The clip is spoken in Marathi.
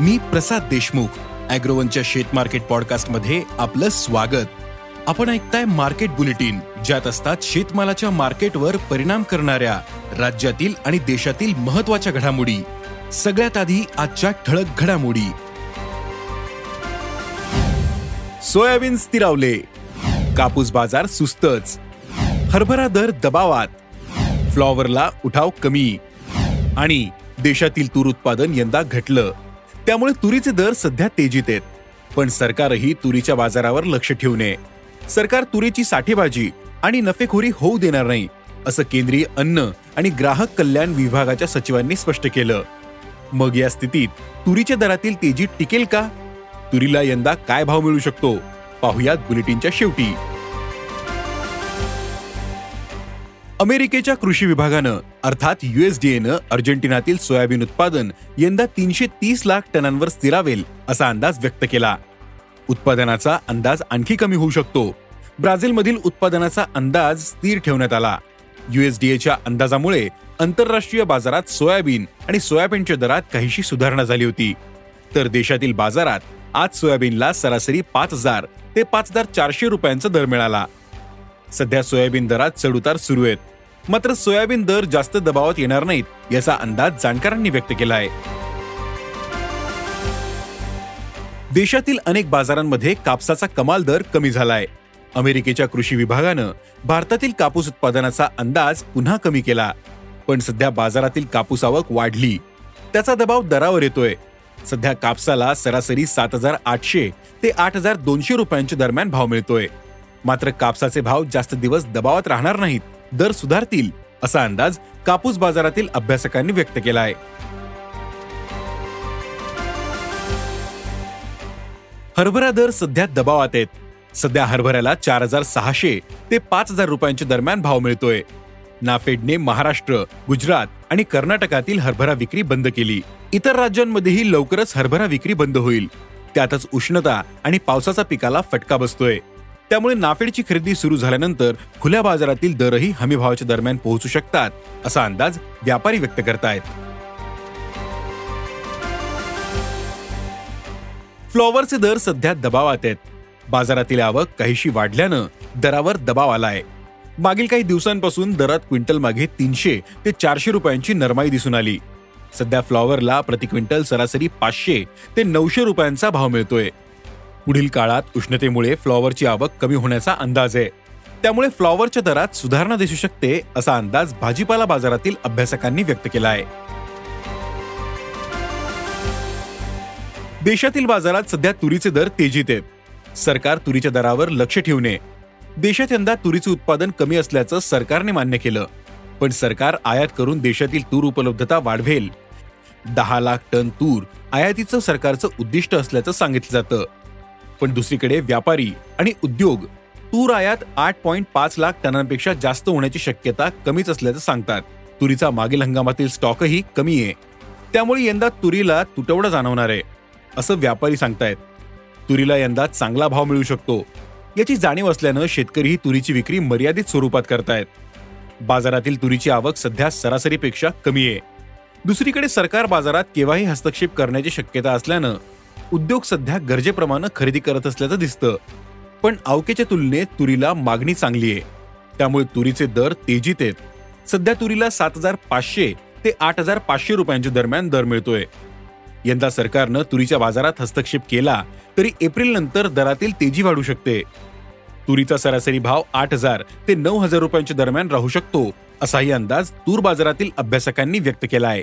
मी प्रसाद देशमुख अॅग्रोवनच्या शेत मार्केट पॉडकास्टमध्ये आपलं स्वागत. आपण ऐकताय मार्केट बुलेटिन ज्यात असतात शेतमालाच्या मार्केटवर परिणाम करणाऱ्या राज्यातील आणि देशातील महत्त्वाच्या घडामोडी. सगळ्यात आधी आजच्या ठळक घडामोडी. सोयाबीन स्थिरावले. कापूस बाजार सुस्तच. हरभरा दर दबावात. फ्लॉवरला उठाव कमी. आणि देशातील तूर उत्पादन यंदा घटलं. त्यामुळे तुरीचे दर सध्या तेजीत आहेत. पण सरकारही तुरीच्या बाजारावर लक्ष ठेवू नये. सरकार तुरीची साठेबाजी आणि नफेखोरी होऊ देणार नाही असं केंद्रीय अन्न आणि ग्राहक कल्याण विभागाच्या सचिवांनी स्पष्ट केलं. मग या स्थितीत तुरीच्या दरातील तेजी टिकेल का? तुरीला यंदा काय भाव मिळू शकतो? पाहुयात बुलेटिनच्या शेवटी. अमेरिकेच्या कृषी विभागानं अर्थात युएसडीएनं अर्जेंटिनातील सोयाबीन उत्पादन यंदा तीनशे तीस लाख टनांवर स्थिरावेल असा अंदाज व्यक्त केला. उत्पादनाचा अंदाज आणखी कमी होऊ शकतो. ब्राझीलमधील उत्पादनाचा अंदाज स्थिर ठेवण्यात आला. युएसडीएच्या अंदाजामुळे आंतरराष्ट्रीय बाजारात सोयाबीन आणि सोयाबीनच्या दरात काहीशी सुधारणा झाली होती. तर देशातील बाजारात आज सोयाबीनला सरासरी पाच हजार ते पाच हजार चारशे रुपयांचा दर मिळाला. सध्या सोयाबीन दरात चढउतार सुरू आहेत. मात्र सोयाबीन दर जास्त दबावात येणार नाहीत याचा अंदाज जाणकारांनी व्यक्त केला आहे देशातील अनेक बाजारांमध्ये कापसाचा कमाल दर कमी झालाय. अमेरिकेच्या कृषी विभागानं भारतातील कापूस उत्पादनाचा अंदाज पुन्हा कमी केला. पण सध्या बाजारातील कापूस आवक वाढली. त्याचा दबाव दरावर येतोय. सध्या कापसाला सरासरी सात हजार आठशे ते आठ हजार दोनशे रुपयांच्या दरम्यान भाव मिळतोय. मात्र कापसाचे भाव जास्त दिवस दबावात राहणार नाहीत दर सुधारतील असा अंदाज कापूस बाजारातील अभ्यासकांनी व्यक्त केला आहे. हरभरा दर सध्या दबावात आहेत. सध्या हरभऱ्याला चार हजार सहाशे ते पाच हजार रुपयांच्या दरम्यान भाव मिळतोय. नाफेडने महाराष्ट्र गुजरात आणि कर्नाटकातील हरभरा विक्री बंद केली. इतर राज्यांमध्येही लवकरच हरभरा विक्री बंद होईल. त्यातच उष्णता आणि पावसाचा पिकाला फटका बसतोय. त्यामुळे नाफेडची खरेदी सुरू झाल्यानंतर खुल्या बाजारातील दरही हमीभावाच्या दरम्यान पोहोचू शकतात असा अंदाज व्यापारी व्यक्त करतायत. फ्लॉवरचे दर सध्या दबावात आहेत. बाजारातील आवक काहीशी वाढल्यानं दरावर दबाव आलाय. मागील काही दिवसांपासून दरात क्विंटल मागे तीनशे ते चारशे रुपयांची नरमाई दिसून आली. सध्या फ्लॉवरला प्रति क्विंटल सरासरी पाचशे ते नऊशे रुपयांचा भाव मिळतोय. पुढील काळात उष्णतेमुळे फ्लॉवरची आवक कमी होण्याचा अंदाज आहे. त्यामुळे फ्लॉवरच्या दरात सुधारणा दिसू शकते असा अंदाज भाजीपाला बाजारातील अभ्यासकांनी व्यक्त केला आहे. देशातील बाजारात सध्या तुरीचे दर तेजीत आहेत. सरकार तुरीच्या दरावर लक्ष ठेवू नये. देशात यंदा तुरीचे उत्पादन कमी असल्याचं सरकारने मान्य केलं. पण सरकार आयात करून देशातील तूर उपलब्धता वाढवेल. दहा लाख टन तूर आयातीचं सरकारचं उद्दिष्ट असल्याचं सांगितलं जातं. पण दुसरीकडे व्यापारी आणि उद्योग तूर आयात आठ पॉईंट पाच लाख टनांपेक्षा जास्त होण्याची शक्यता कमीच असल्याचं सांगतात. तुरीचा मागील हंगामातील स्टॉकही कमी आहे. त्यामुळे यंदा तुरीला तुटवडा जाणवणार आहे असं व्यापारी सांगतायत. तुरीला यंदा चांगला भाव मिळू शकतो. याची जाणीव असल्यानं शेतकरी तुरीची विक्री मर्यादित स्वरूपात करतायत. बाजारातील तुरीची आवक सध्या सरासरीपेक्षा कमी आहे. दुसरीकडे सरकार बाजारात केव्हाही हस्तक्षेप करण्याची शक्यता असल्यानं उद्योग सध्या गरजेप्रमाणे खरेदी करत असल्याचं दिसतं. पण अवकेच्या तुलनेत तुरीला मागणी चांगली आहे. त्यामुळे तुरीचे दर तेजीत आहेत. सध्या तुरीला सात हजार पाचशे ते आठ हजार पाचशे रुपयांच्या दरम्यान दर मिळतोय. यंदा सरकारनं तुरीच्या बाजारात हस्तक्षेप केला तरी एप्रिल नंतर दरातील तेजी वाढू शकते. तुरीचा सरासरी भाव आठ हजार ते नऊ हजार रुपयांच्या दरम्यान राहू शकतो असाही अंदाज तूर बाजारातील अभ्यासकांनी व्यक्त केला आहे